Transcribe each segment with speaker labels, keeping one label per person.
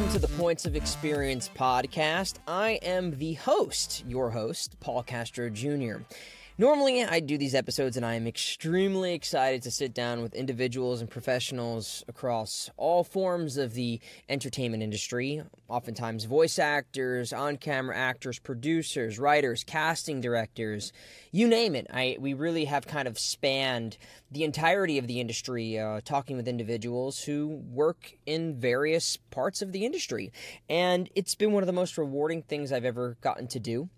Speaker 1: welcome to the Points of Experience podcast. I am the host, your host, Paul Castro Jr. Normally, I do these episodes and I am extremely excited to sit down with individuals and professionals across all forms of the entertainment industry, oftentimes voice actors, on camera actors, producers, writers, casting directors, you name it. I, we really have kind of spanned the entirety of the industry, uh, talking with individuals who work in various parts of the industry. And it's been one of the most rewarding things I've ever gotten to do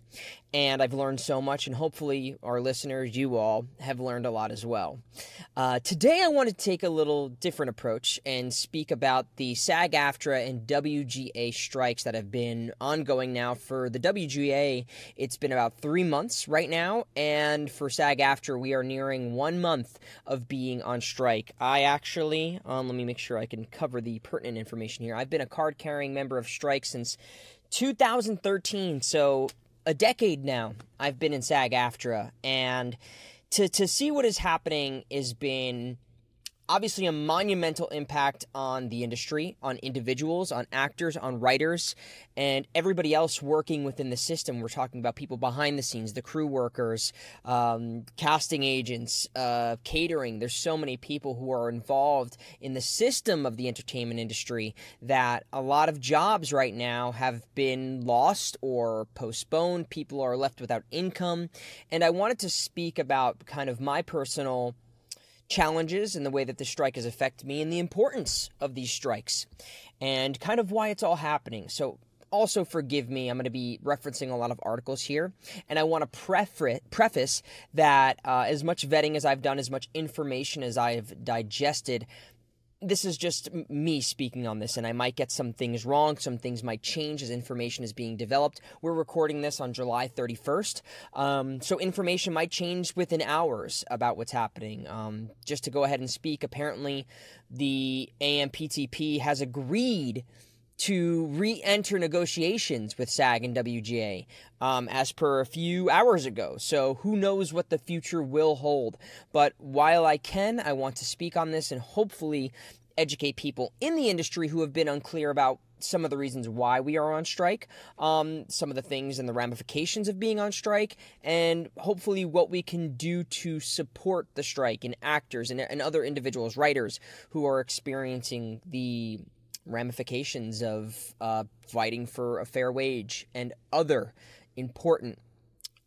Speaker 1: and I've learned so much, and hopefully, our listeners, you all, have learned a lot as well. Uh, today, I want to take a little different approach and speak about the SAG AFTRA and WGA strikes that have been ongoing now. For the WGA, it's been about three months right now, and for SAG AFTRA, we are nearing one month of being on strike. I actually, um, let me make sure I can cover the pertinent information here. I've been a card carrying member of strike since 2013, so a decade now I've been in SAG AFTRA, and to to see what is happening has been obviously a monumental impact on the industry, on individuals, on actors, on writers, and everybody else working within the system. We're talking about people behind the scenes, the crew workers, um, casting agents, uh, catering. There's so many people who are involved in the system of the entertainment industry that a lot of jobs right now have been lost or postponed. People are left without income. And I wanted to speak about kind of my personal challenges and the way that the strike has affected me and the importance of these strikes and kind of why it's all happening. So, also forgive me, I'm going to be referencing a lot of articles here, and I want to preface that uh, as much vetting as I've done, as much information as I've digested, this is just me speaking on this, and I might get some things wrong. Some things might change as information is being developed. We're recording this on July 31st, um, so information might change within hours about what's happening. Um, just to go ahead and speak, apparently the AMPTP has agreed to re-enter negotiations with SAG and WGA um, as per a few hours ago. So who knows what the future will hold. But while I can, I want to speak on this and hopefully educate people in the industry who have been unclear about some of the reasons why we are on strike, um, some of the things and the ramifications of being on strike, and hopefully what we can do to support the strike and actors and, and other individuals, writers who are experiencing the ramifications of uh, fighting for a fair wage and other important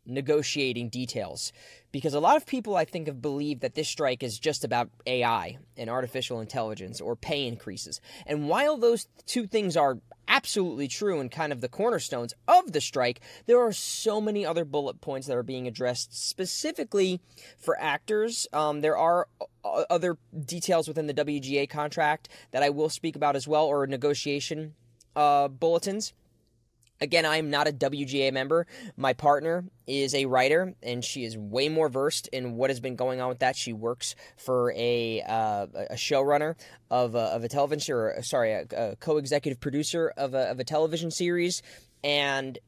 Speaker 1: negotiating details. Because a lot of people, I think, have believed that this strike is just about AI and artificial intelligence or pay increases. And while those two things are absolutely true and kind of the cornerstones of the strike, there are so many other bullet points that are being addressed specifically for actors. Um, there are other details within the WGA contract that I will speak about as well, or negotiation uh, bulletins. Again, I'm not a WGA member. My partner is a writer, and she is way more versed in what has been going on with that. She works for a uh, a showrunner of a, of a television, or sorry, a, a co-executive producer of a, of a television series, and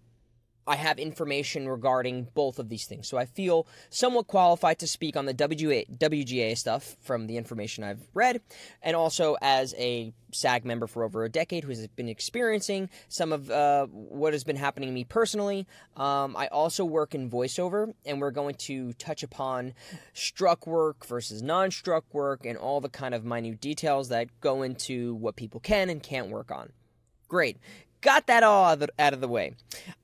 Speaker 1: I have information regarding both of these things. So I feel somewhat qualified to speak on the WGA, WGA stuff from the information I've read, and also as a SAG member for over a decade who has been experiencing some of uh, what has been happening to me personally. Um, I also work in voiceover, and we're going to touch upon struck work versus non struck work and all the kind of minute details that go into what people can and can't work on. Great got that all out of the way.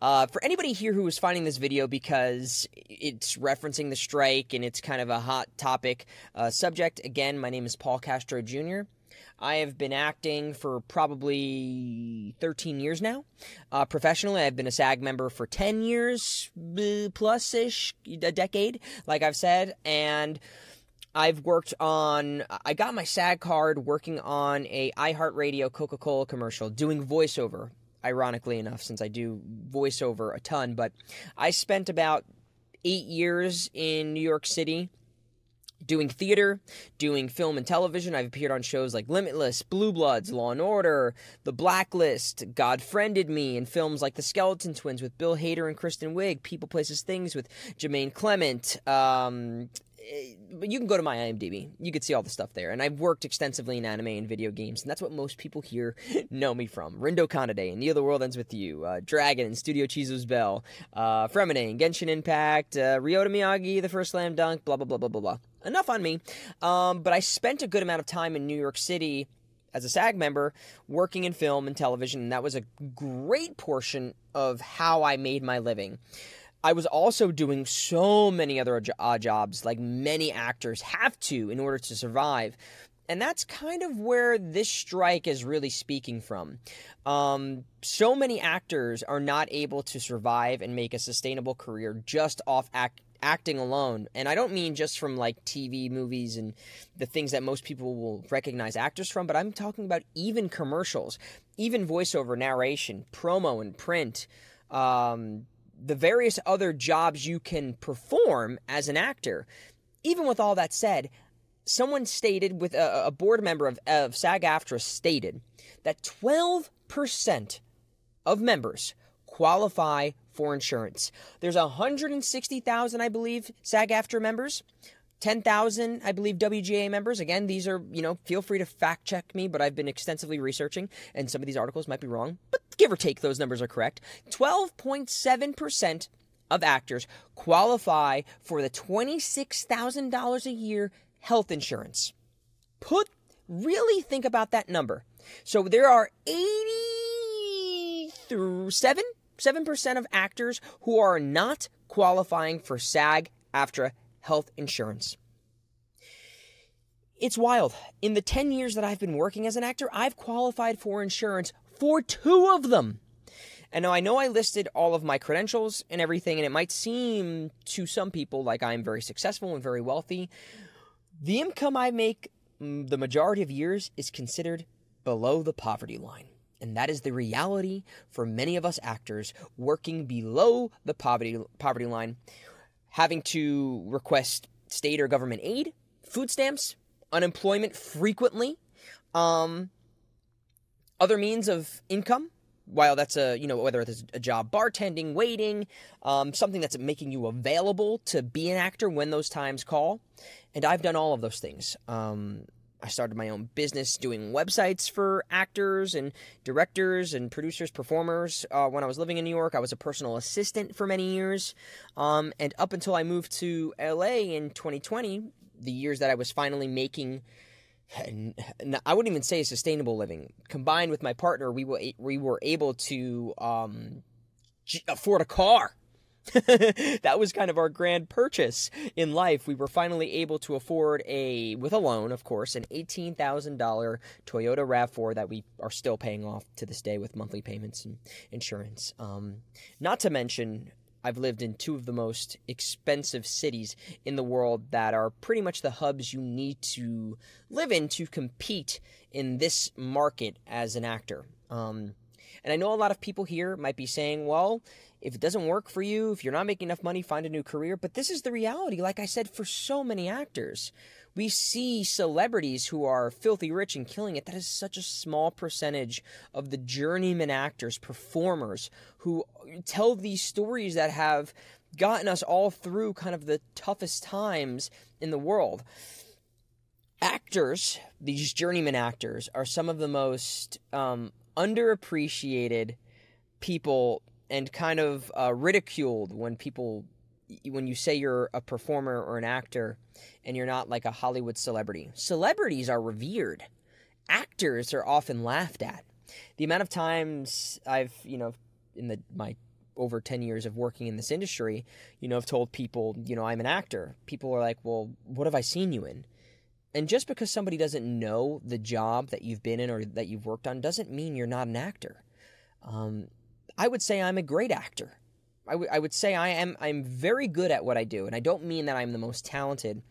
Speaker 1: Uh, for anybody here who is finding this video because it's referencing the strike and it's kind of a hot topic uh, subject, again, my name is Paul Castro Jr. I have been acting for probably 13 years now. Uh, professionally, I've been a SAG member for 10 years uh, plus ish, a decade, like I've said. And I've worked on, I got my SAG card working on a iHeartRadio Coca Cola commercial, doing voiceover ironically enough, since I do voiceover a ton. But I spent about eight years in New York City doing theater, doing film and television. I've appeared on shows like Limitless, Blue Bloods, Law and Order, The Blacklist, God Friended Me, and films like The Skeleton Twins with Bill Hader and Kristen Wiig, People, Places, Things with Jemaine Clement. Um, but you can go to my IMDb. You can see all the stuff there. And I've worked extensively in anime and video games, and that's what most people here know me from. Rindo Kanade and the World Ends With You, uh, Dragon and Studio Chizu's Belle, uh, and Genshin Impact, uh, Ryota Miyagi, The First Slam Dunk, blah, blah, blah, blah, blah, blah. Enough on me. Um, but I spent a good amount of time in New York City as a SAG member working in film and television, and that was a great portion of how I made my living. I was also doing so many other odd jobs, like many actors have to in order to survive. And that's kind of where this strike is really speaking from. Um, so many actors are not able to survive and make a sustainable career just off act- acting alone. And I don't mean just from like TV, movies, and the things that most people will recognize actors from, but I'm talking about even commercials, even voiceover, narration, promo, and print. Um, the various other jobs you can perform as an actor. Even with all that said, someone stated, with a, a board member of, of SAG AFTRA stated that 12% of members qualify for insurance. There's 160,000, I believe, SAG AFTRA members. 10,000, I believe, WGA members. Again, these are, you know, feel free to fact check me, but I've been extensively researching, and some of these articles might be wrong, give or take, those numbers are correct. 12.7% of actors qualify for the $26,000 a year health insurance. Put, really think about that number. So there are 87 7% of actors who are not qualifying for SAG AFTRA health insurance. It's wild. In the 10 years that I've been working as an actor, I've qualified for insurance for two of them. And now I know I listed all of my credentials and everything, and it might seem to some people like I'm very successful and very wealthy. The income I make mm, the majority of years is considered below the poverty line. And that is the reality for many of us actors working below the poverty, poverty line having to request state or government aid, food stamps, unemployment frequently, um, other means of income. While that's a, you know, whether it's a job bartending, waiting, um, something that's making you available to be an actor when those times call. And I've done all of those things. Um, I started my own business doing websites for actors and directors and producers, performers. Uh, when I was living in New York, I was a personal assistant for many years. Um, and up until I moved to LA in 2020, the years that I was finally making. I wouldn't even say sustainable living. Combined with my partner, we were we were able to um, afford a car that was kind of our grand purchase in life. We were finally able to afford a, with a loan, of course, an $18,000 Toyota RAV4 that we are still paying off to this day with monthly payments and insurance. Um, not to mention, I've lived in two of the most expensive cities in the world that are pretty much the hubs you need to live in to compete in this market as an actor. Um, and I know a lot of people here might be saying, well, if it doesn't work for you, if you're not making enough money, find a new career. But this is the reality, like I said, for so many actors. We see celebrities who are filthy rich and killing it. That is such a small percentage of the journeyman actors, performers who tell these stories that have gotten us all through kind of the toughest times in the world. Actors, these journeyman actors, are some of the most um, underappreciated people and kind of uh, ridiculed when people when you say you're a performer or an actor and you're not like a Hollywood celebrity. Celebrities are revered. Actors are often laughed at. The amount of times I've, you know, in the my over 10 years of working in this industry, you know, I've told people, you know, I'm an actor. People are like, "Well, what have I seen you in?" And just because somebody doesn't know the job that you've been in or that you've worked on doesn't mean you're not an actor. Um, I would say I'm a great actor. I, w- I would say I am I'm very good at what I do, and I don't mean that I'm the most talented,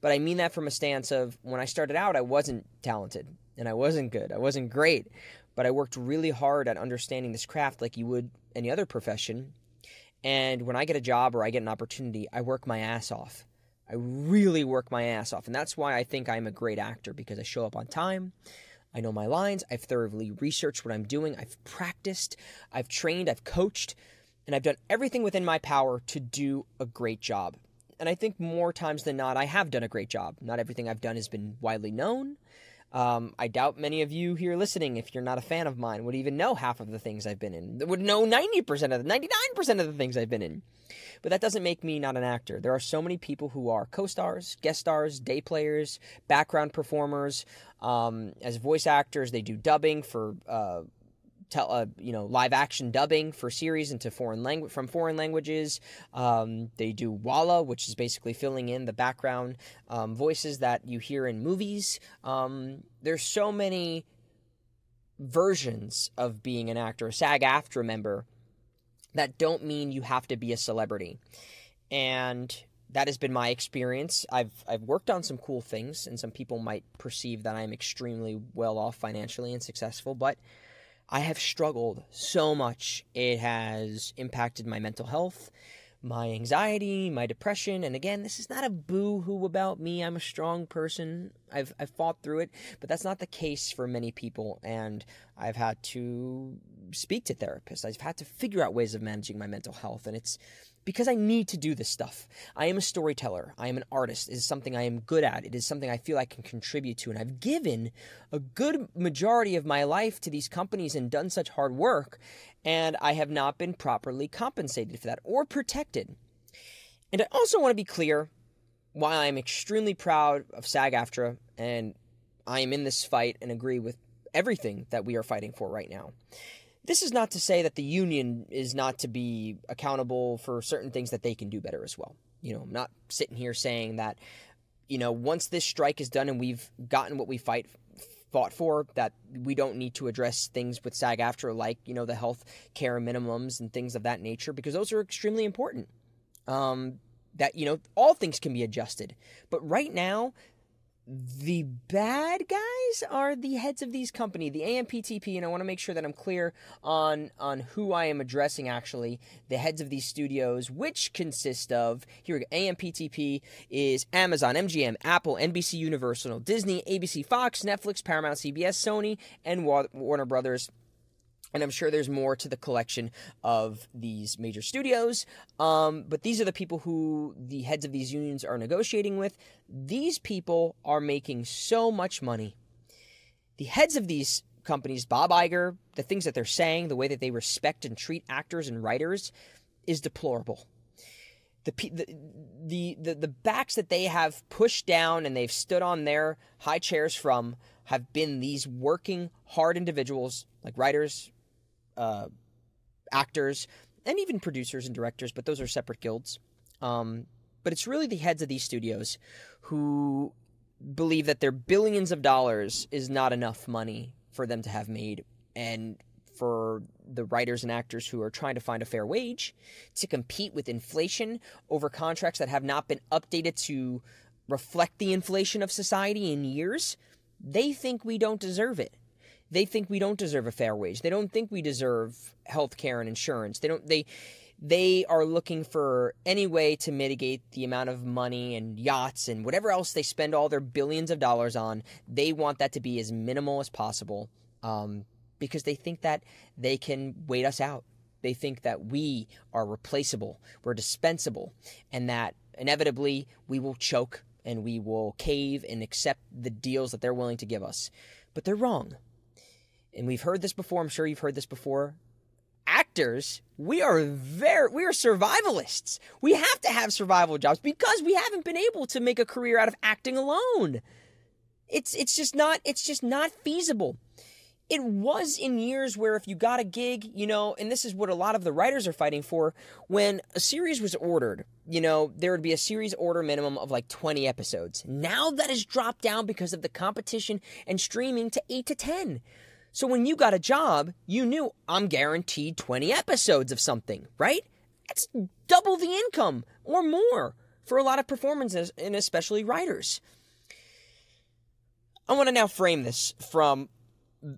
Speaker 1: but I mean that from a stance of when I started out, I wasn't talented and I wasn't good, I wasn't great, but I worked really hard at understanding this craft like you would any other profession. And when I get a job or I get an opportunity, I work my ass off. I really work my ass off, and that's why I think I'm a great actor because I show up on time. I know my lines. I've thoroughly researched what I'm doing. I've practiced. I've trained. I've coached. And I've done everything within my power to do a great job. and I think more times than not, I have done a great job. Not everything I've done has been widely known. Um, I doubt many of you here listening, if you're not a fan of mine, would even know half of the things I've been in. Would know 90% of the 99% of the things I've been in. But that doesn't make me not an actor. There are so many people who are co-stars, guest stars, day players, background performers. Um, as voice actors, they do dubbing for uh, tell, uh, you know, live action dubbing for series into foreign language from foreign languages. Um, they do Walla, which is basically filling in the background um, voices that you hear in movies. Um, there's so many versions of being an actor, a SAG-AFTRA member, that don't mean you have to be a celebrity, and that has been my experience. I've I've worked on some cool things, and some people might perceive that I'm extremely well off financially and successful, but I have struggled so much. It has impacted my mental health, my anxiety, my depression. And again, this is not a boo hoo about me. I'm a strong person. I've, I've fought through it, but that's not the case for many people. And I've had to speak to therapists. I've had to figure out ways of managing my mental health. And it's, because I need to do this stuff. I am a storyteller. I am an artist. It is something I am good at. It is something I feel I can contribute to. And I've given a good majority of my life to these companies and done such hard work, and I have not been properly compensated for that or protected. And I also want to be clear while I'm extremely proud of SAG AFTRA and I am in this fight and agree with everything that we are fighting for right now. This is not to say that the union is not to be accountable for certain things that they can do better as well. You know, I'm not sitting here saying that, you know, once this strike is done and we've gotten what we fight fought for, that we don't need to address things with SAG AFTRA like, you know, the health care minimums and things of that nature, because those are extremely important. Um, that, you know, all things can be adjusted. But right now, the bad guys are the heads of these company the amptp and i want to make sure that i'm clear on on who i am addressing actually the heads of these studios which consist of here we go amptp is amazon mgm apple nbc universal disney abc fox netflix paramount cbs sony and warner brothers and I'm sure there's more to the collection of these major studios. Um, but these are the people who the heads of these unions are negotiating with. These people are making so much money. The heads of these companies, Bob Iger, the things that they're saying, the way that they respect and treat actors and writers is deplorable. The, the, the, the, the backs that they have pushed down and they've stood on their high chairs from have been these working hard individuals like writers, uh, actors, and even producers and directors, but those are separate guilds. Um, but it's really the heads of these studios who believe that their billions of dollars is not enough money for them to have made, and for the writers and actors who are trying to find a fair wage to compete with inflation over contracts that have not been updated to reflect the inflation of society in years, they think we don't deserve it they think we don't deserve a fair wage. They don't think we deserve health care and insurance. They don't they they are looking for any way to mitigate the amount of money and yachts and whatever else they spend all their billions of dollars on. They want that to be as minimal as possible um, because they think that they can wait us out. They think that we are replaceable, we're dispensable, and that inevitably we will choke and we will cave and accept the deals that they're willing to give us. But they're wrong and we've heard this before, I'm sure you've heard this before. Actors, we are very we are survivalists. We have to have survival jobs because we haven't been able to make a career out of acting alone. It's it's just not it's just not feasible. It was in years where if you got a gig, you know, and this is what a lot of the writers are fighting for, when a series was ordered, you know, there would be a series order minimum of like 20 episodes. Now that has dropped down because of the competition and streaming to 8 to 10. So when you got a job, you knew I'm guaranteed 20 episodes of something, right? That's double the income or more for a lot of performances and especially writers. I want to now frame this from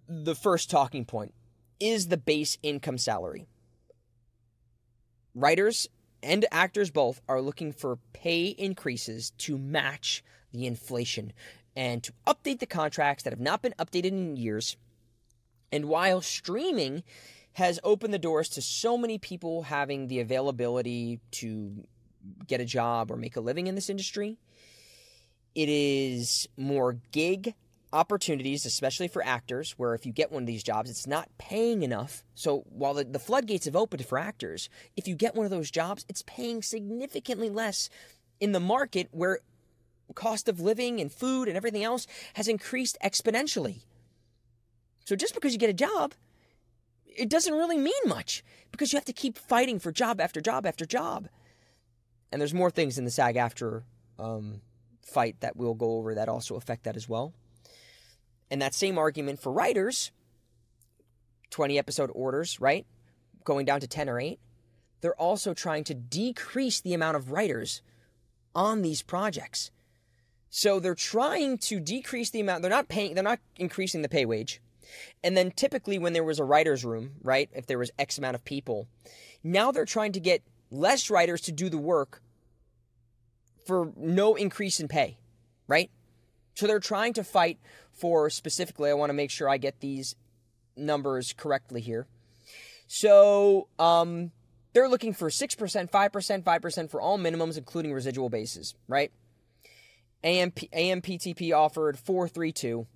Speaker 1: the first talking point is the base income salary. Writers and actors both are looking for pay increases to match the inflation and to update the contracts that have not been updated in years and while streaming has opened the doors to so many people having the availability to get a job or make a living in this industry. It is more gig opportunities, especially for actors, where if you get one of these jobs, it's not paying enough. So while the, the floodgates have opened for actors, if you get one of those jobs, it's paying significantly less in the market where cost of living and food and everything else has increased exponentially. So just because you get a job, it doesn't really mean much because you have to keep fighting for job after job after job. And there's more things in the SAG AFTRA um, fight that we'll go over that also affect that as well. And that same argument for writers 20 episode orders, right? Going down to 10 or 8. They're also trying to decrease the amount of writers on these projects. So they're trying to decrease the amount, they're not paying, they're not increasing the pay wage. And then typically when there was a writer's room, right, if there was X amount of people, now they're trying to get less writers to do the work for no increase in pay, right? So they're trying to fight for specifically, I want to make sure I get these numbers correctly here. So um, they're looking for 6%, 5%, 5% for all minimums, including residual bases, right? AMP, AMPTP offered 432,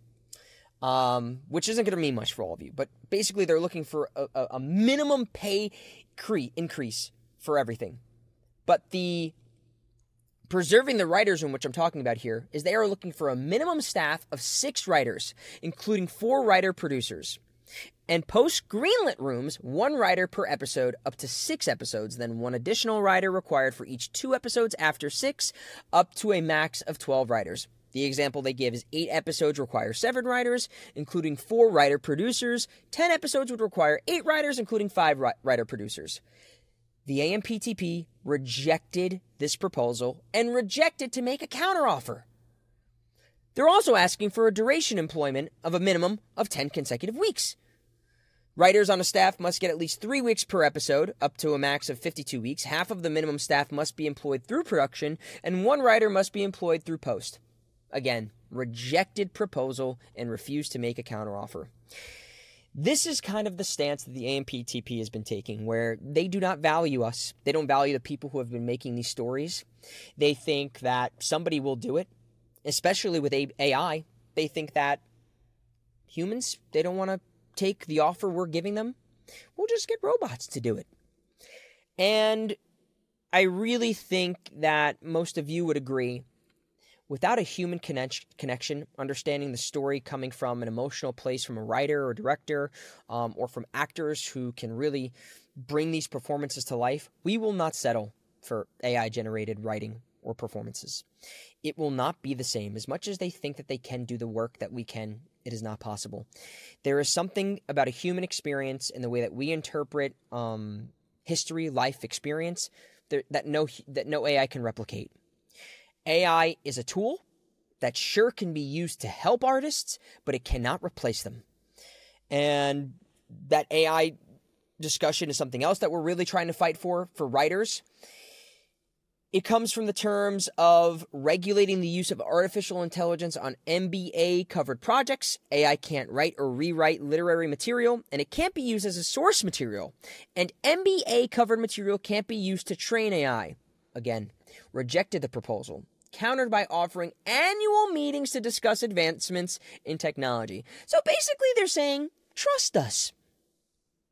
Speaker 1: um, which isn't going to mean much for all of you, but basically they're looking for a, a, minimum pay cre- increase for everything. But the preserving the writers room, which I'm talking about here, is they are looking for a minimum staff of six writers, including four writer producers. And post greenlit rooms, one writer per episode up to six episodes, then one additional writer required for each two episodes after six, up to a max of 12 writers. The example they give is eight episodes require seven writers, including four writer producers. Ten episodes would require eight writers, including five writer producers the AMPTP rejected this proposal and rejected to make a counteroffer. They're also asking for a duration employment of a minimum of 10 consecutive weeks. Writers on a staff must get at least three weeks per episode, up to a max of 52 weeks. Half of the minimum staff must be employed through production, and one writer must be employed through post. Again, rejected proposal and refused to make a counteroffer. This is kind of the stance that the AMPTP has been taking, where they do not value us. They don't value the people who have been making these stories. They think that somebody will do it, especially with AI. They think that humans, they don't want to take the offer we're giving them. We'll just get robots to do it. And I really think that most of you would agree without a human connection, understanding the story coming from an emotional place from a writer or director um, or from actors who can really bring these performances to life, we will not settle for AI generated writing or performances. It will not be the same. As much as they think that they can do the work that we can, it is not possible. There is something about a human experience and the way that we interpret um, history, life experience that no that no AI can replicate. AI is a tool that sure can be used to help artists, but it cannot replace them. And that AI discussion is something else that we're really trying to fight for for writers. It comes from the terms of regulating the use of artificial intelligence on MBA covered projects. AI can't write or rewrite literary material, and it can't be used as a source material. And MBA covered material can't be used to train AI. Again, rejected the proposal countered by offering annual meetings to discuss advancements in technology. So basically, they're saying, trust us.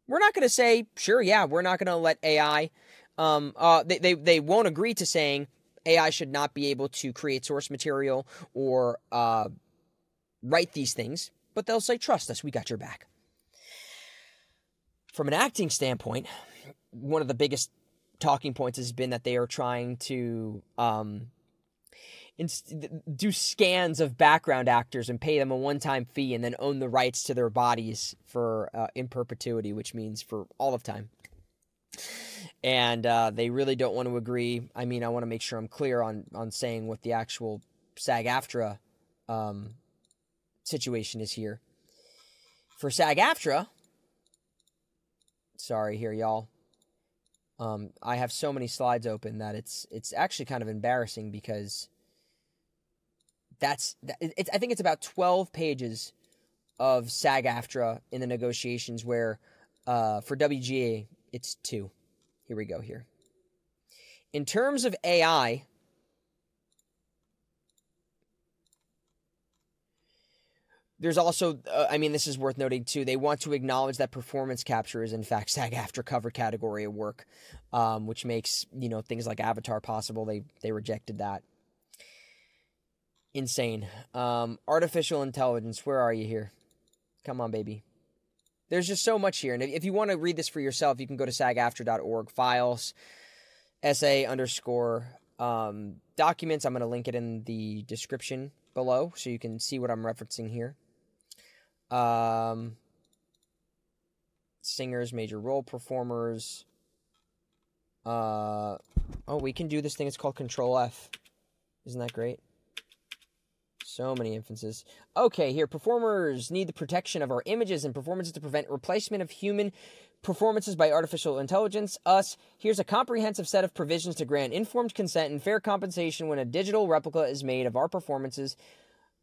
Speaker 1: We're not going to say, sure, yeah, we're not going to let AI. Um, uh, they, they, they won't agree to saying AI should not be able to create source material or uh, write these things, but they'll say, trust us, we got your back. From an acting standpoint, one of the biggest talking points has been that they are trying to um, do scans of background actors and pay them a one-time fee and then own the rights to their bodies for uh, in perpetuity, which means for all of time. And uh, they really don't want to agree. I mean, I want to make sure I'm clear on on saying what the actual SAG-AFTRA um, situation is here. For SAG-AFTRA, sorry here, y'all. Um, I have so many slides open that it's it's actually kind of embarrassing because that's it's, I think it's about 12 pages of SAG-AFTRA in the negotiations where uh, for WGA it's two. Here we go here. In terms of AI, there's also, uh, I mean, this is worth noting too. They want to acknowledge that performance capture is in fact SAG-AFTRA cover category of work, um, which makes you know things like Avatar possible. They they rejected that. Insane. Um, artificial intelligence. Where are you here? Come on, baby. There's just so much here, and if you want to read this for yourself, you can go to sagaftra.org files, SA underscore um, documents. I'm going to link it in the description below so you can see what I'm referencing here. Um, singers, major role performers. Uh, oh, we can do this thing. It's called Control F. Isn't that great? So many instances. Okay, here. Performers need the protection of our images and performances to prevent replacement of human performances by artificial intelligence. Us. Here's a comprehensive set of provisions to grant informed consent and fair compensation when a digital replica is made of our performances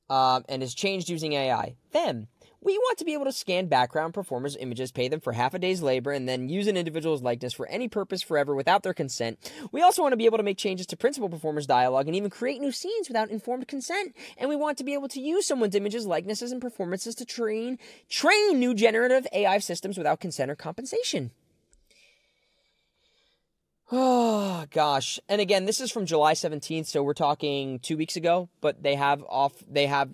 Speaker 1: uh, and is changed using AI. Them. We want to be able to scan background performers' images, pay them for half a day's labor, and then use an individual's likeness for any purpose forever without their consent. We also want to be able to make changes to principal performers' dialogue and even create new scenes without informed consent. And we want to be able to use someone's images, likenesses, and performances to train train new generative AI systems without consent or compensation. Oh gosh. And again, this is from July 17th, so we're talking 2 weeks ago, but they have off they have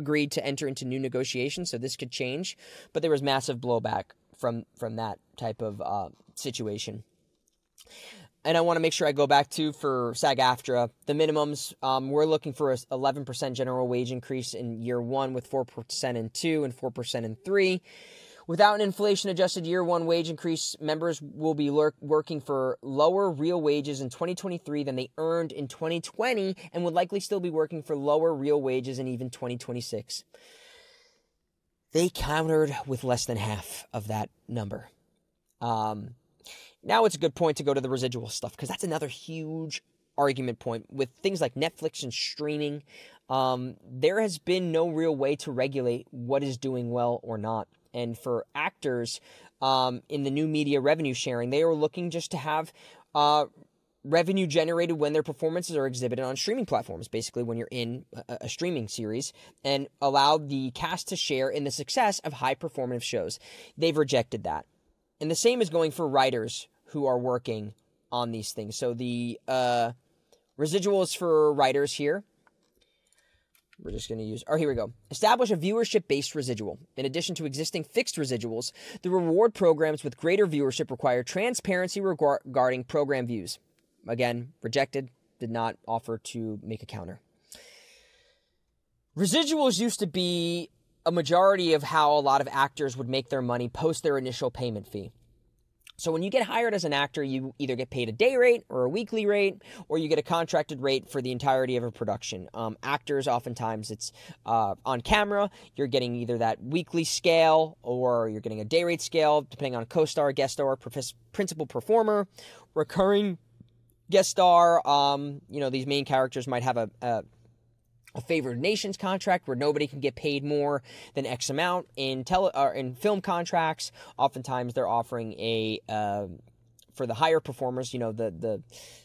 Speaker 1: agreed to enter into new negotiations, so this could change. But there was massive blowback from from that type of uh, situation. And I want to make sure I go back to for SAG-AFTRA the minimums. Um, we're looking for a 11% general wage increase in year one, with 4% in two and 4% in three. Without an inflation adjusted year one wage increase, members will be working for lower real wages in 2023 than they earned in 2020 and would likely still be working for lower real wages in even 2026. They countered with less than half of that number. Um, now it's a good point to go to the residual stuff because that's another huge argument point with things like Netflix and streaming. Um, there has been no real way to regulate what is doing well or not and for actors um, in the new media revenue sharing, they are looking just to have uh, revenue generated when their performances are exhibited on streaming platforms, basically when you're in a, a, streaming series, and allow the cast to share in the success of high performative shows. They've rejected that. And the same is going for writers who are working on these things. So the uh, residuals for writers here we're just going to use, oh, here we go. Establish a viewership based residual. In addition to existing fixed residuals, the reward programs with greater viewership require transparency regarding program views. Again, rejected, did not offer to make a counter. Residuals used to be a majority of how a lot of actors would make their money post their initial payment fee. So when you get hired as an actor, you either get paid a day rate or a weekly rate, or you get a contracted rate for the entirety of a production. Um, actors, oftentimes, it's uh, on camera. You're getting either that weekly scale or you're getting a day rate scale, depending on co-star, guest star, principal performer, recurring guest star. Um, you know, these main characters might have a, a a favored nations contract where nobody can get paid more than X amount in tele or in film contracts. Oftentimes, they're offering a uh, for the higher performers. You know, the the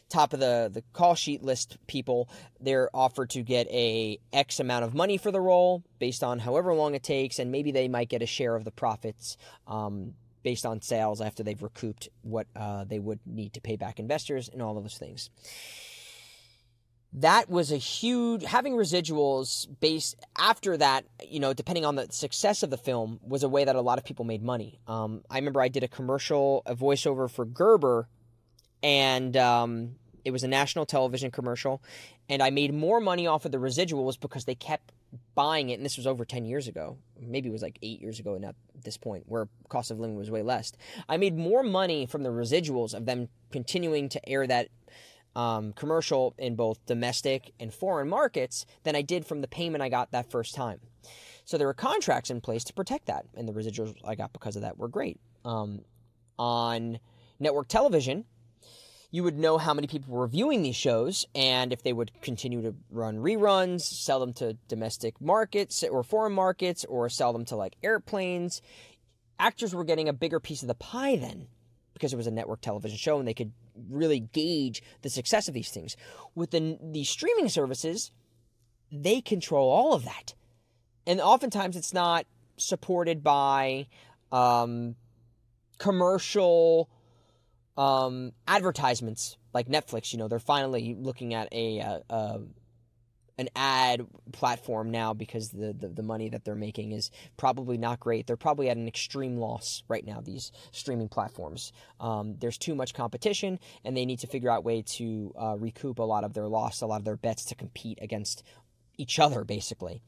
Speaker 1: top of the the call sheet list people. They're offered to get a X amount of money for the role based on however long it takes, and maybe they might get a share of the profits. Um, based on sales after they've recouped what uh, they would need to pay back investors and all of those things that was a huge having residuals based after that you know depending on the success of the film was a way that a lot of people made money. Um, i remember i did a commercial a voiceover for gerber and um, it was a national television commercial and i made more money off of the residuals because they kept buying it and this was over 10 years ago. Maybe it was like 8 years ago and at this point where cost of living was way less. I made more money from the residuals of them continuing to air that um, commercial in both domestic and foreign markets than I did from the payment I got that first time. So there were contracts in place to protect that, and the residuals I got because of that were great. Um, on network television, you would know how many people were viewing these shows and if they would continue to run reruns, sell them to domestic markets or foreign markets, or sell them to like airplanes. Actors were getting a bigger piece of the pie then because it was a network television show and they could really gauge the success of these things. With the the streaming services, they control all of that, and oftentimes it's not supported by um, commercial um, advertisements like Netflix. You know, they're finally looking at a, a, a an ad platform now because the, the, the money that they're making is probably not great. They're probably at an extreme loss right now. These streaming platforms. Um, there's too much competition, and they need to figure out a way to uh, recoup a lot of their loss, a lot of their bets to compete against each other, basically.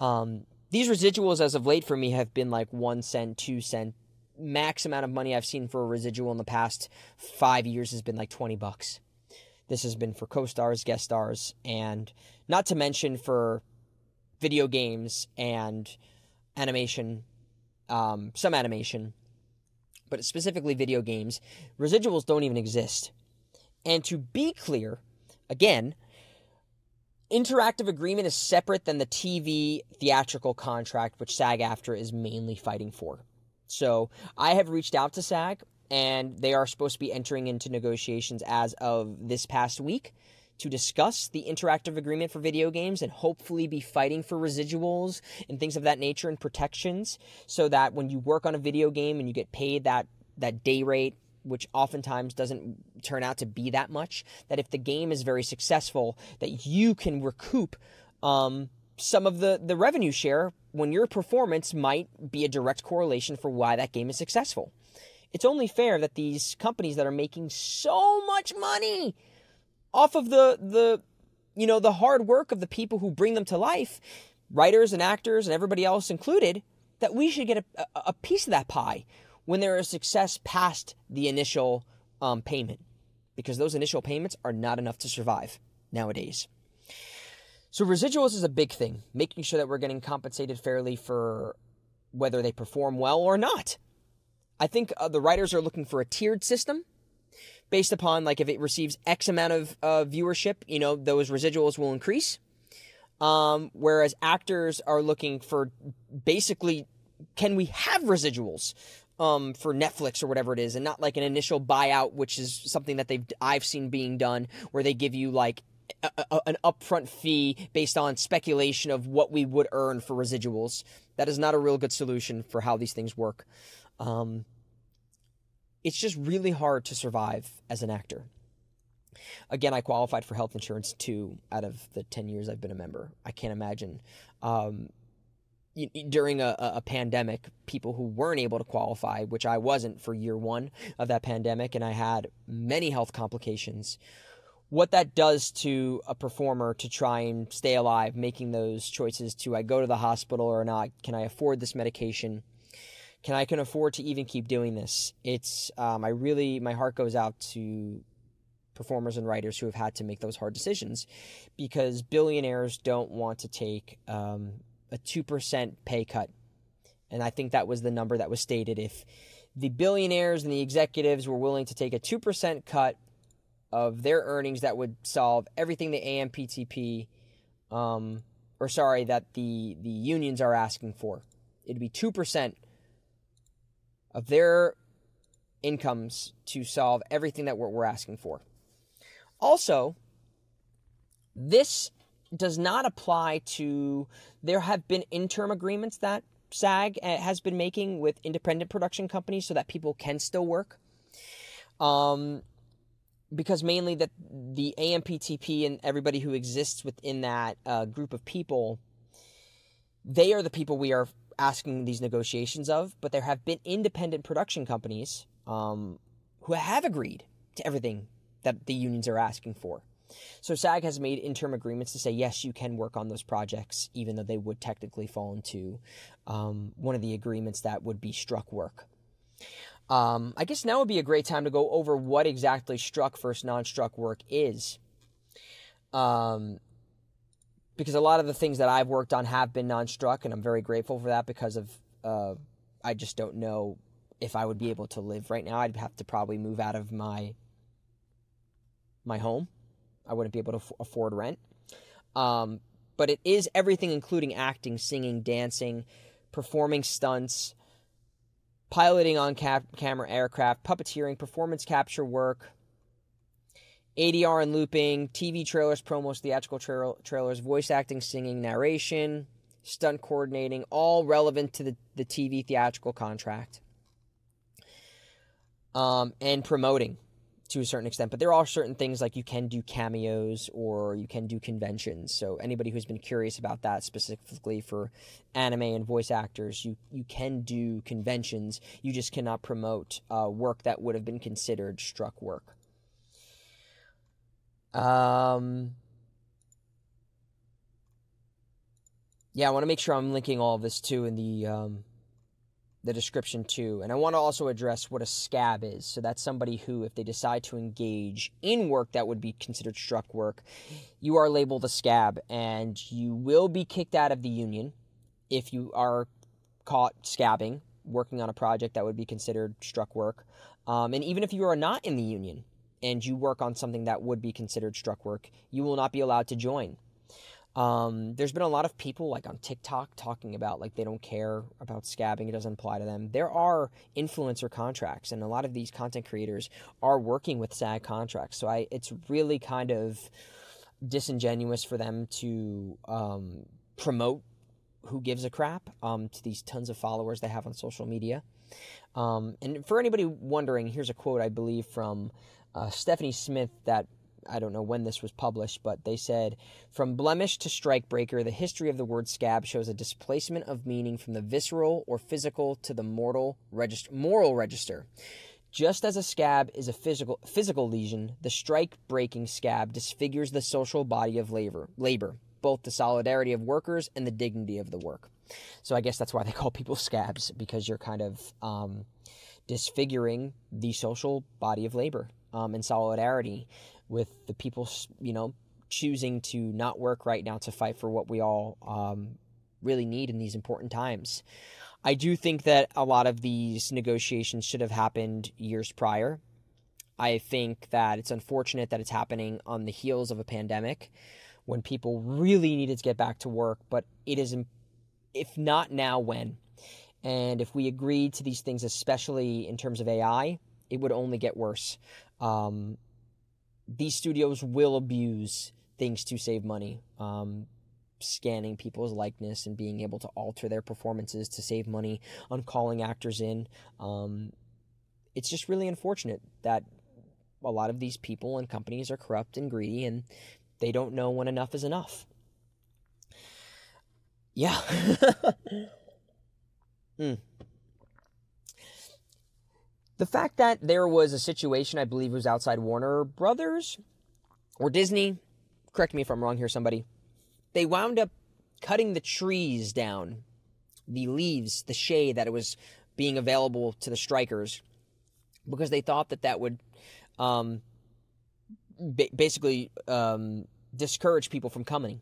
Speaker 1: Um, these residuals, as of late, for me, have been like one cent, two cent. Max amount of money I've seen for a residual in the past five years has been like 20 bucks. This has been for co stars, guest stars, and not to mention for video games and animation, um, some animation, but specifically video games. Residuals don't even exist. And to be clear, again, interactive agreement is separate than the TV theatrical contract, which SAG AFTRA is mainly fighting for. So I have reached out to SAG, and they are supposed to be entering into negotiations as of this past week to discuss the interactive agreement for video games and hopefully be fighting for residuals and things of that nature and protections so that when you work on a video game and you get paid that that day rate which oftentimes doesn't turn out to be that much that if the game is very successful that you can recoup um, some of the the revenue share when your performance might be a direct correlation for why that game is successful it's only fair that these companies that are making so much money off of the the you know the hard work of the people who bring them to life, writers and actors and everybody else included, that we should get a, a piece of that pie when there is success past the initial um, payment, because those initial payments are not enough to survive nowadays. So residuals is a big thing, making sure that we're getting compensated fairly for whether they perform well or not. I think uh, the writers are looking for a tiered system based upon like if it receives X amount of uh, viewership, you know, those residuals will increase. Um, whereas actors are looking for basically, can we have residuals um, for Netflix or whatever it is, and not like an initial buyout, which is something that they've I've seen being done, where they give you like a, a, an upfront fee based on speculation of what we would earn for residuals. That is not a real good solution for how these things work. Um, it's just really hard to survive as an actor. Again, I qualified for health insurance two out of the 10 years I've been a member. I can't imagine. Um, during a, a, pandemic, people who weren't able to qualify, which I wasn't for year one of that pandemic, and I had many health complications. What that does to a performer to try and stay alive, making those choices to I go to the hospital or not, can I afford this medication? Can I can afford to even keep doing this? It's um, I really my heart goes out to performers and writers who have had to make those hard decisions because billionaires don't want to take um, a two percent pay cut, and I think that was the number that was stated. If the billionaires and the executives were willing to take a two percent cut of their earnings, that would solve everything the AMPTP, um, or sorry, that the the unions are asking for. It'd be two percent of their incomes to solve everything that we're, we're asking for. Also, this does not apply to, there have been interim agreements that SAG uh, has been making with independent production companies so that people can still work. Um, because mainly that the AMPTP and everybody who exists within that uh, group of people, they are the people we are asking these negotiations of, but there have been independent production companies um, who have agreed to everything that the unions are asking for. So SAG has made interim agreements to say yes, you can work on those projects, even though they would technically fall into um, one of the agreements that would be struck work. Um, I guess now would be a great time to go over what exactly struck versus non-struck work is. Um, because a lot of the things that I've worked on have been non-struck, and I'm very grateful for that because of uh, I just don't know if I would be able to live right now. I'd have to probably move out of my my home. I wouldn't be able to afford rent. Um, but it is everything, including acting, singing, dancing, performing stunts, piloting on cap- camera aircraft, puppeteering, performance capture work, ADR and looping, TV trailers, promos, theatrical tra- trailers, voice acting, singing, narration, stunt coordinating, all relevant to the, the TV theatrical contract. Um, and promoting to a certain extent. But there are certain things like you can do cameos or you can do conventions. So anybody who's been curious about that specifically for anime and voice actors, you you can do conventions. You just cannot promote uh, work that would have been considered struck work. Um. Yeah, I want to make sure I'm linking all of this too in the um, the description too. And I want to also address what a scab is. So that's somebody who, if they decide to engage in work that would be considered struck work, you are labeled a scab and you will be kicked out of the union if you are caught scabbing, working on a project that would be considered struck work. Um, and even if you are not in the union and you work on something that would be considered struck work, you will not be allowed to join. Um, there's been a lot of people like on TikTok talking about like they don't care about scabbing, it doesn't apply to them. There are influencer contracts, and a lot of these content creators are working with SAG contracts. So I, it's really kind of disingenuous for them to um, promote who gives a crap um, to these tons of followers they have on social media. Um, and for anybody wondering, here's a quote I believe from uh, Stephanie Smith that I don't know when this was published, but they said from blemish to strikebreaker, the history of the word scab shows a displacement of meaning from the visceral or physical to the mortal register, moral register. Just as a scab is a physical physical lesion, the strike-breaking scab disfigures the social body of labor, labor, both the solidarity of workers and the dignity of the work. So I guess that's why they call people scabs because you're kind of um, disfiguring the social body of labor um, in solidarity with the people, you know, choosing to not work right now to fight for what we all um, really need in these important times. I do think that a lot of these negotiations should have happened years prior. I think that it's unfortunate that it's happening on the heels of a pandemic when people really needed to get back to work, but it is, if not now, when? And if we agreed to these things, especially in terms of AI, it would only get worse. Um, these studios will abuse things to save money. Um, scanning people's likeness and being able to alter their performances to save money on calling actors in. Um, it's just really unfortunate that a lot of these people and companies are corrupt and greedy and they don't know when enough is enough. Yeah. mm. The fact that there was a situation, I believe was outside Warner Brothers or Disney, correct me if I'm wrong here, somebody, they wound up cutting the trees down, the leaves, the shade that it was being available to the strikers because they thought that that would um, ba- basically um, discourage people from coming.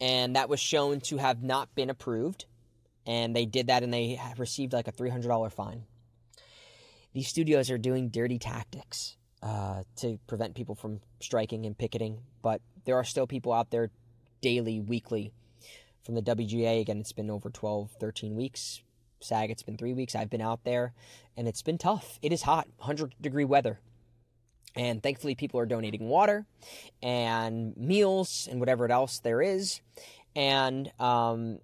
Speaker 1: And that was shown to have not been approved. And they did that and they received like a $300 fine these studios are doing dirty tactics uh, to prevent people from striking and picketing, but there are still people out there daily, weekly. From the WGA, again, it's been over 12, 13 weeks. SAG, it's been three weeks. I've been out there, and it's been tough. It is hot, 100 degree weather. And thankfully, people are donating water and meals and whatever else there is. And, um,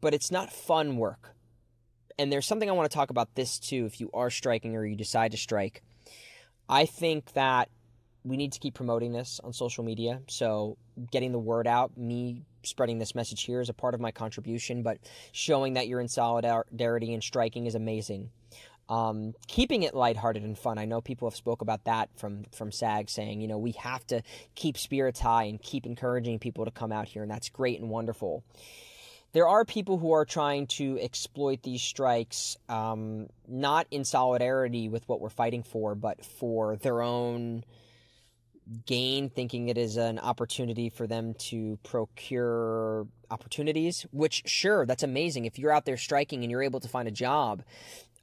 Speaker 1: but it's not fun work and there's something I want to talk about this too if you are striking or you decide to strike. I think that we need to keep promoting this on social media. So, getting the word out, me spreading this message here is a part of my contribution, but showing that you're in solidarity and striking is amazing. Um, keeping it lighthearted and fun. I know people have spoke about that from from SAG, saying you know we have to keep spirits high and keep encouraging people to come out here, and that's great and wonderful there are people who are trying to exploit these strikes, um, not in solidarity with what we're fighting for, but for their own gain, thinking it is an opportunity for them to procure opportunities. Which, sure, that's amazing. If you're out there striking and you're able to find a job,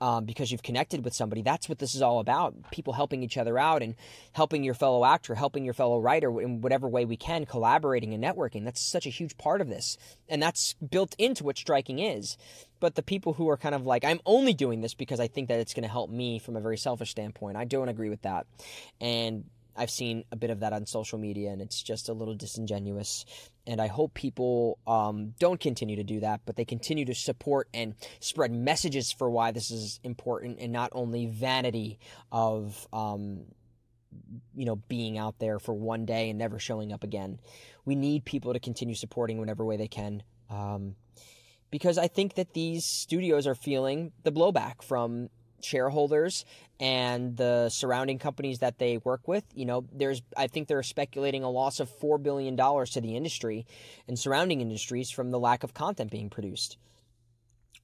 Speaker 1: um, because you've connected with somebody. That's what this is all about. People helping each other out and helping your fellow actor, helping your fellow writer in whatever way we can, collaborating and networking. That's such a huge part of this. And that's built into what striking is. But the people who are kind of like, I'm only doing this because I think that it's going to help me from a very selfish standpoint, I don't agree with that. And I've seen a bit of that on social media, and it's just a little disingenuous. And I hope people um, don't continue to do that, but they continue to support and spread messages for why this is important, and not only vanity of um, you know being out there for one day and never showing up again. We need people to continue supporting whatever way they can. Um, because I think that these studios are feeling the blowback from shareholders and the surrounding companies that they work with. You know, there's I think they're speculating a loss of four billion dollars to the industry and surrounding industries from the lack of content being produced.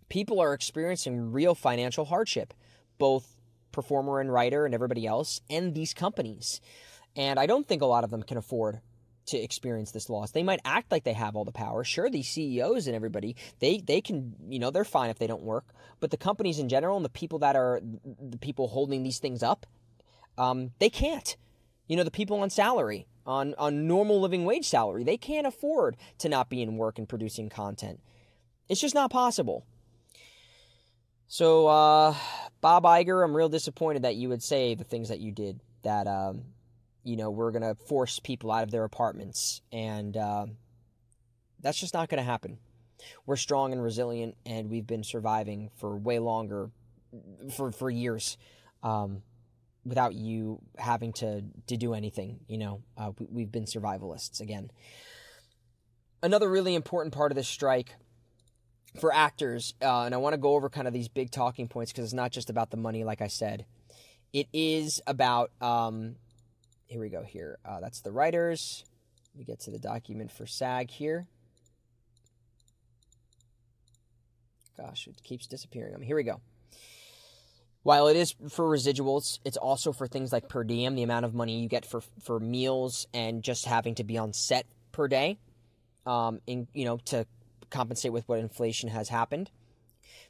Speaker 1: People are experiencing real financial hardship, both performer and writer and everybody else, and these companies. And I don't think a lot of them can afford to experience this loss. They might act like they have all the power. Sure, these CEOs and everybody, they they can, you know, they're fine if they don't work. But the companies in general and the people that are the people holding these things up, um, they can't. You know, the people on salary, on on normal living wage salary, they can't afford to not be in work and producing content. It's just not possible. So, uh, Bob Iger, I'm real disappointed that you would say the things that you did. That um, you know, we're going to force people out of their apartments. And uh, that's just not going to happen. We're strong and resilient, and we've been surviving for way longer, for, for years, um, without you having to, to do anything. You know, uh, we, have been survivalists again. Another really important part of this strike for actors, uh, and I want to go over kind of these big talking points because it's not just about the money, like I said. It is about um, here we go here. Uh, that's the writers. We get to the document for SAG here. Gosh, it keeps disappearing. I mean, here we go. While it is for residuals, it's also for things like per diem, the amount of money you get for for meals and just having to be on set per day, um, in you know to compensate with what inflation has happened.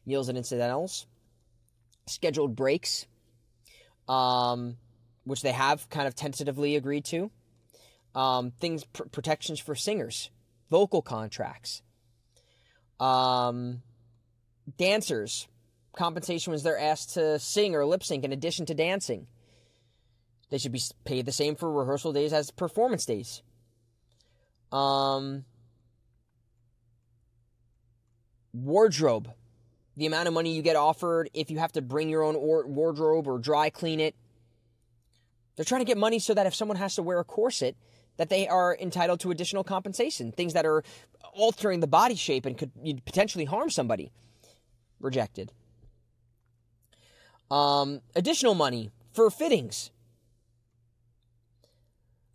Speaker 1: Meals and incidentals, scheduled breaks, um, which they have kind of tentatively agreed to. Um, things pr- protections for singers, vocal contracts, um, dancers, compensation when they're asked to sing or lip sync in addition to dancing. They should be paid the same for rehearsal days as performance days. Um, wardrobe, the amount of money you get offered if you have to bring your own wardrobe or dry clean it they're trying to get money so that if someone has to wear a corset, that they are entitled to additional compensation, things that are altering the body shape and could potentially harm somebody. Rejected. Um, additional money for fittings.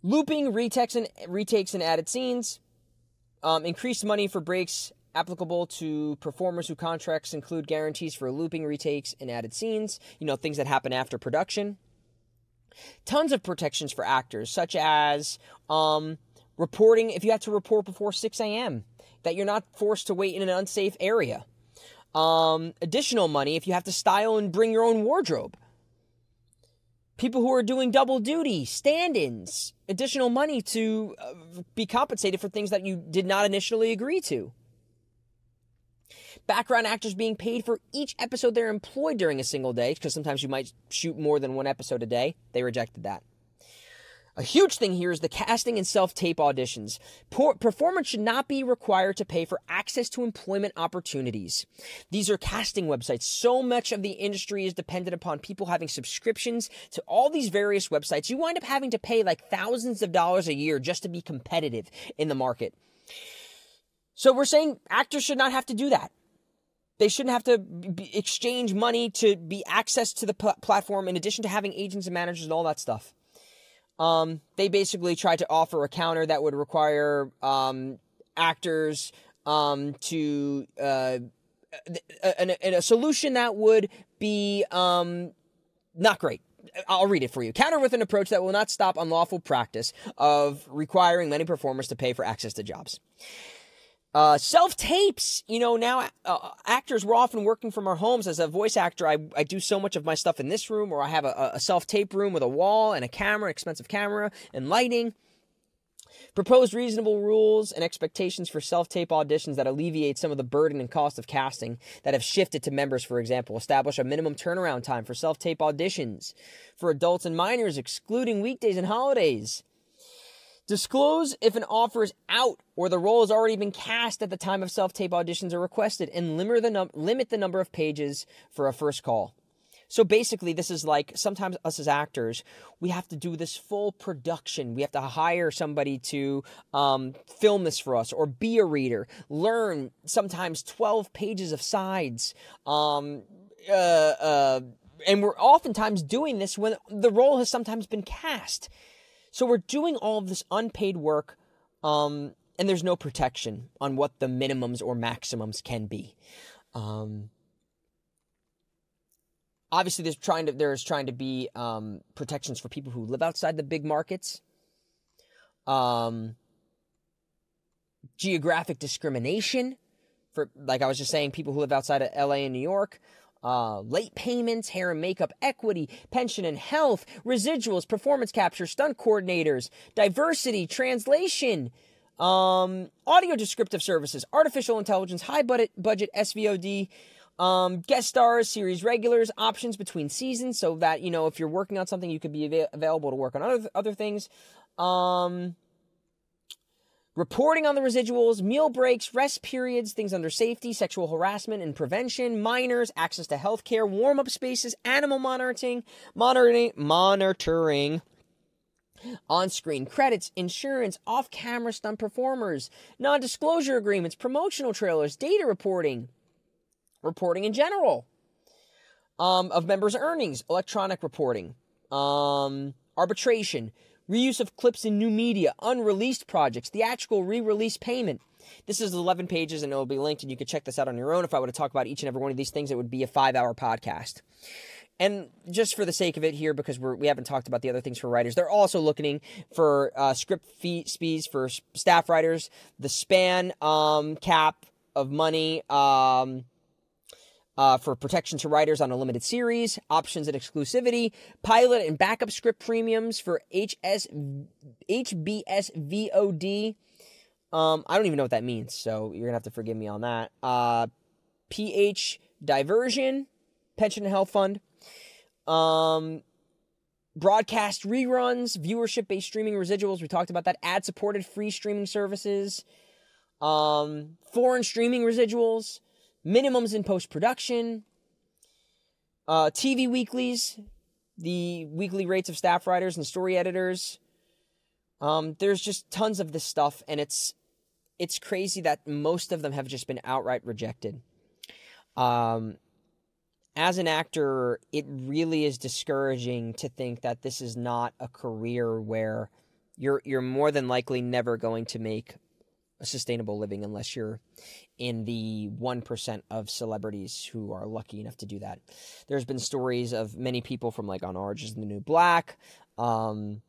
Speaker 1: Looping, retakes, and retakes and added scenes. Um, increased money for breaks applicable to performers whose contracts include guarantees for looping, retakes, and added scenes. You know, things that happen after production tons of protections for actors, such as um, reporting if you have to report before 6 a.m., that you're not forced to wait in an unsafe area. Um, additional money if you have to style and bring your own wardrobe. People who are doing double duty, stand ins, additional money to uh, be compensated for things that you did not initially agree to background actors being paid for each episode they're employed during a single day, because sometimes you might shoot more than one episode a day. They rejected that. A huge thing here is the casting and self tape auditions. performers should not be required to pay for access to employment opportunities. These are casting websites. So much of the industry is dependent upon people having subscriptions to all these various websites. You wind up having to pay like thousands of dollars a year just to be competitive in the market. So we're saying actors should not have to do that. They shouldn't have to b- exchange money to be access to the pl- platform in addition to having agents and managers and all that stuff. Um, they basically tried to offer a counter that would require um, actors um, to uh, a, a, a, solution that would be um, not great. I'll read it for you. Counter with an approach that will not stop unlawful practice of requiring many performers to pay for access to jobs. Uh, self tapes, you know, now uh, actors we're often working from our homes. As a voice actor, I, I do so much of my stuff in this room, or I have a, a self tape room with a wall and a camera, expensive camera and lighting. Propose reasonable rules and expectations for self tape auditions that alleviate some of the burden and cost of casting that have shifted to members, for example. Establish a minimum turnaround time for self tape auditions for adults and minors, excluding weekdays and holidays. Disclose if an offer is out or the role has already been cast at the time of self tape auditions are requested, and limit the, num- limit the number of pages for a first call. So basically, this is like sometimes us as actors, we have to do this full production. We have to hire somebody to um, film this for us or be a reader, learn sometimes 12 pages of sides. Um, uh, uh, and we're oftentimes doing this when the role has sometimes been cast. So we're doing all of this unpaid work, um, and there's no protection on what the minimums or maximums can be. Um, obviously there's trying to there's trying to be um, protections for people who live outside the big markets um, geographic discrimination for like i was just saying people who live outside of la and new york uh, late payments, hair and makeup, equity, pension and health, residuals, performance capture, stunt coordinators, diversity, translation, um, audio descriptive services, artificial intelligence, high budget, budget SVOD, um, guest stars, series regulars, options between seasons, so that you know if you're working on something, you could be av- available to work on other other things. Um, reporting on the residuals, meal breaks, rest periods, things under safety, sexual harassment and prevention, minors, access to health care, warm up spaces, animal monitoring, monitoring, monitoring. On screen credits, insurance, off camera stunt performers, non disclosure agreements, promotional trailers, data reporting, reporting in general um, of members' earnings, electronic reporting, um, arbitration, reuse of clips in new media, unreleased projects, theatrical re release payment. This is 11 pages and it will be linked, and you can check this out on your own. If I were to talk about each and every one of these things, it would be a five hour podcast. And just for the sake of it here, because we're, we haven't talked about the other things for writers, they're also looking for uh, script fee, fees for staff writers, the span um, cap of money. Um, uh, for protection to writers on a limited series, options and exclusivity, pilot and backup script premiums for HS, HBS VOD. Um, I don't even know what that means, so you're gonna have to forgive me on that. Uh, PH diversion, pension and health fund. Um, broadcast reruns, viewership based streaming residuals. We talked about that. Ad supported free streaming services. Um, foreign streaming residuals minimums in post production, uh, TV weeklies, the weekly rates of staff writers and story editors. Um, there's just tons of this stuff, and it's it's crazy that most of them have just been outright rejected. Um, as an actor, it really is discouraging to think that this is not a career where you're you're more than likely never going to make sustainable living unless you're in the 1% of celebrities who are lucky enough to do that. There's been stories of many people from like on Orange is the New Black, um,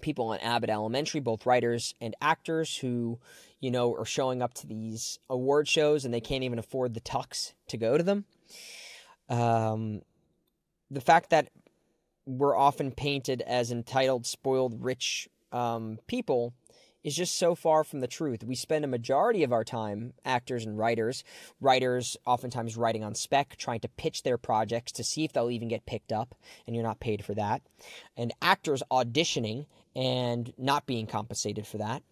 Speaker 1: people on Abbott Elementary, both writers and actors who, you know, are showing up to these award shows and they can't even afford the tux to go to them. Um, the fact that we're often painted as entitled, spoiled, rich um, people is just so far from the truth. We spend a majority of our time, actors and writers, writers oftentimes writing on spec, trying to pitch their projects to see if they'll even get picked up, and you're not paid for that. And actors auditioning and not being compensated for that.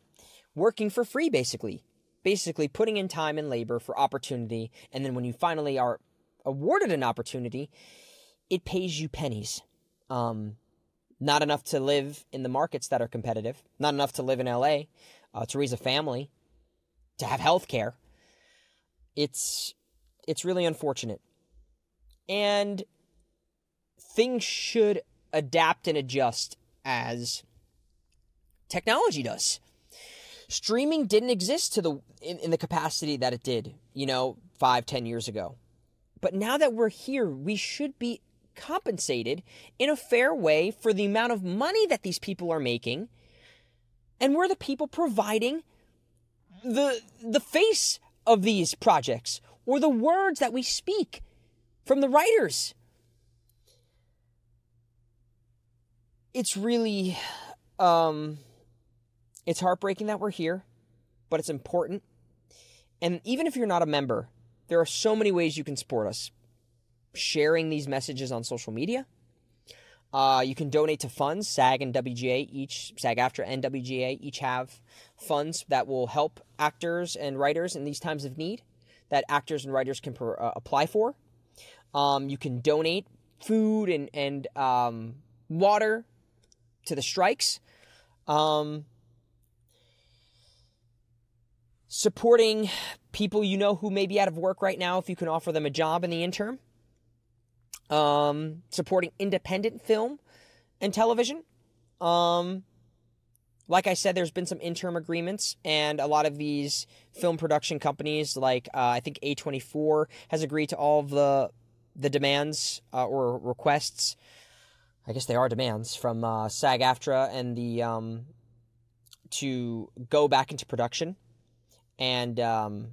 Speaker 1: Working for free, basically. Basically, putting in time and labor for opportunity, and then when you finally are awarded an opportunity, it pays you pennies. Um, not enough to live in the markets that are competitive, not enough to live in LA, uh, to raise a family, to have health care. It's it's really unfortunate. And things should adapt and adjust as technology does. Streaming didn't exist to the in, in the capacity that it did, you know, five, ten years ago. But now that we're here, we should be compensated in a fair way for the amount of money that these people are making. And we're the people providing the, the face of these projects or the words that we speak from the writers. It's really, um, It's heartbreaking that we're here, but it's important. And even if you're not a member, there are so many ways you can support us. Sharing these messages on social media. Uh, you can donate to funds. SAG and WGA each, SAG AFTRA and WGA each have funds that will help actors and writers in these times of need that actors and writers can per, uh, apply for. Um, you can donate food and, and um, water to the strikes. Um, supporting people you know who may be out of work right now if you can offer them a job in the interim. Um, supporting independent film and television. Um, like I said, there's been some interim agreements, and a lot of these film production companies, like uh, I think A24, has agreed to all of the the demands uh, or requests. I guess they are demands from uh, SAG-AFTRA and the um, to go back into production and um,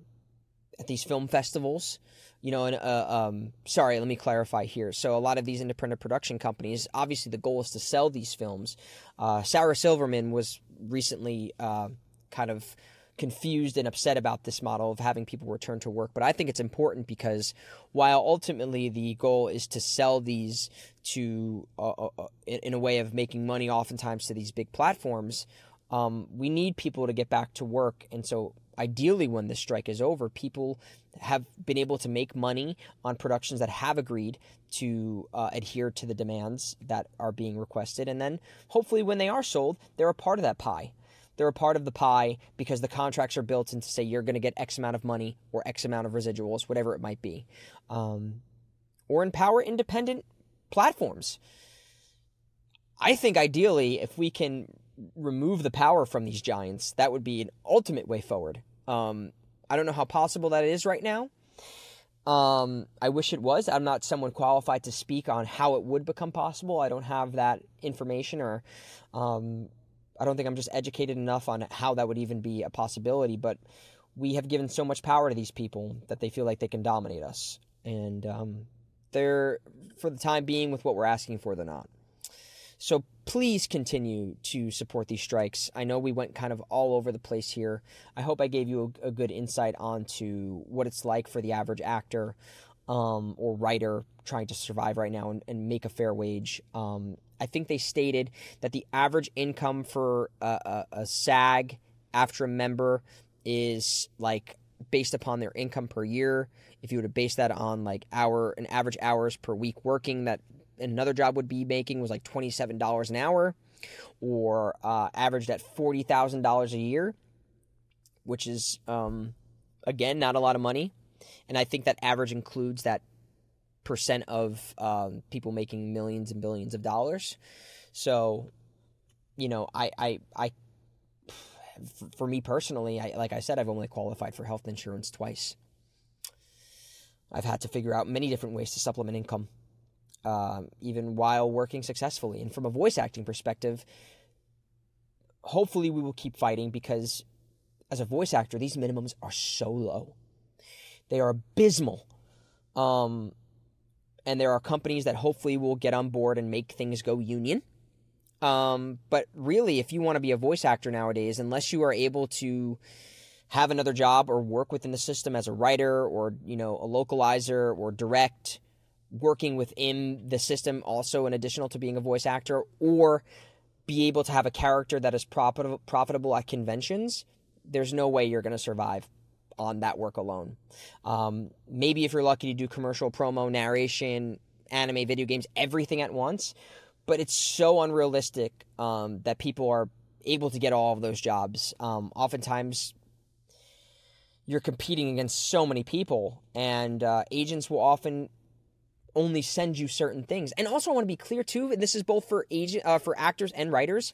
Speaker 1: at these film festivals you know, and uh, um, sorry, let me clarify here. So a lot of these independent production companies, obviously, the goal is to sell these films. Uh, Sarah Silverman was recently uh, kind of confused and upset about this model of having people return to work, but I think it's important because while ultimately the goal is to sell these to uh, uh, uh, in a way of making money, oftentimes to these big platforms, um, we need people to get back to work, and so ideally when this strike is over people have been able to make money on productions that have agreed to uh, adhere to the demands that are being requested. And then hopefully when they are sold they're a part of that pie. They're a part of the pie because the contracts are built in to say you're going to get x amount of money or x amount of residuals whatever it might be. Um, or empower independent platforms. I think ideally if we can remove the power from these giants, that would be an ultimate way forward. Um, I don't know how possible that is right now. Um, I wish it was. I'm not someone qualified to speak on how it would become possible. I don't have that information, or um, I don't think I'm just educated enough on how that would even be a possibility. But we have given so much power to these people that they feel like they can dominate us, and um, they're, for the time being, with what we're asking for, they're not. So please continue to support these strikes. I know we went kind of all over the place here. I hope I gave you a, a good insight onto what it's like for the average actor um, or writer trying to survive right now and, and make a fair wage. Um, I think they stated that the average income for a, a, a SAG AFTRA member is like based upon their income per year. If you were to base that on like hour an average hours per week working, that another job would be making was like $27 an hour or uh, averaged at $40,000 a year, which is, um, again, not a lot of money. And I think that average includes that percent of um, people making millions and billions of dollars. So, you know, I, I, I, for me personally, I, like I said, I've only qualified for health insurance twice. I've had to figure out many different ways to supplement income um, even while working successfully. And from a voice acting perspective, hopefully we will keep fighting because as a voice actor, these minimums are so low. They are abysmal. Um, and there are companies that hopefully will get on board and make things go union. Um, but really, if you want to be a voice actor nowadays, unless you are able to have another job or work within the system as a writer or you know a localizer or direct working within the system also in additional to being a voice actor or be able to have a character that is profitable profitable at conventions there's no way you're going to survive on that work alone. Um, maybe if you're lucky to do commercial promo narration anime video games everything at once but it's so unrealistic um, that people are able to get all of those jobs. Um, oftentimes you're competing against so many people and uh, agents will often only send you certain things. And also, I want to be clear too, this is both for agent, uh, for actors and writers.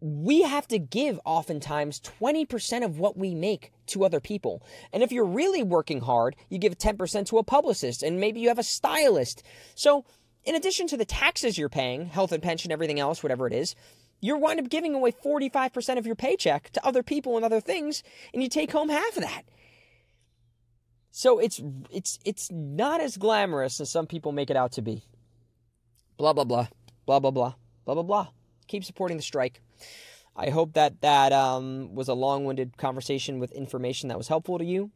Speaker 1: We have to give oftentimes 20% of what we make to other people. And if you're really working hard, you give 10% to a publicist and maybe you have a stylist. So, in addition to the taxes you're paying, health and pension, everything else, whatever it is, you're wind up giving away 45% of your paycheck to other people and other things, and you take home half of that. So it's it's it's not as glamorous as some people make it out to be. Blah blah blah. Blah blah blah. Blah blah blah. Keep supporting the strike. I hope that that um, was a long winded conversation with information that was helpful to you.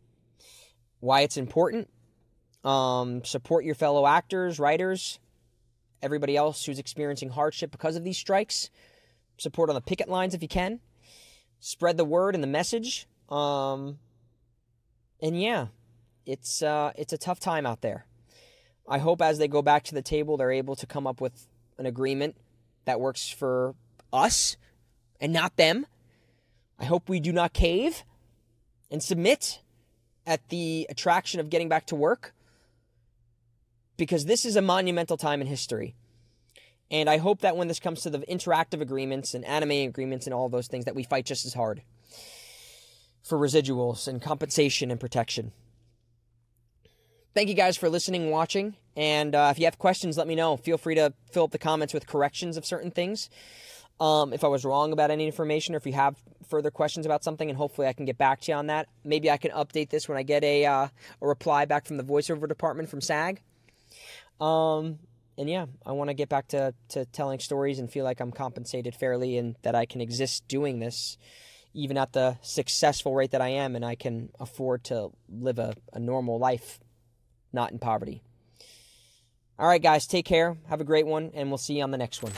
Speaker 1: Why it's important. Um, support your fellow actors, writers, everybody else who's experiencing hardship because of these strikes. Support on the picket lines if you can. Spread the word and the message. Um, and yeah, it's uh, it's a tough time out there. I hope as they go back to the table, they're able to come up with an agreement that works for us and not them. I hope we do not cave and submit at the attraction of getting back to work because this is a monumental time in history. And I hope that when this comes to the interactive agreements and anime agreements and all those things, that we fight just as hard for residuals and compensation and protection. Thank you guys for listening, watching, and uh, if you have questions, let me know. Feel free to fill up the comments with corrections of certain things. Um, if I was wrong about any information, or if you have further questions about something, and hopefully I can get back to you on that. Maybe I can update this when I get a uh, a reply back from the voiceover department from SAG. Um, and yeah, I want to get back to, to telling stories and feel like I'm compensated fairly and that I can exist doing this even at the successful rate that I am and I can afford to live a, a normal life, not in poverty. All right, guys, take care. Have a great one, and we'll see you on the next one.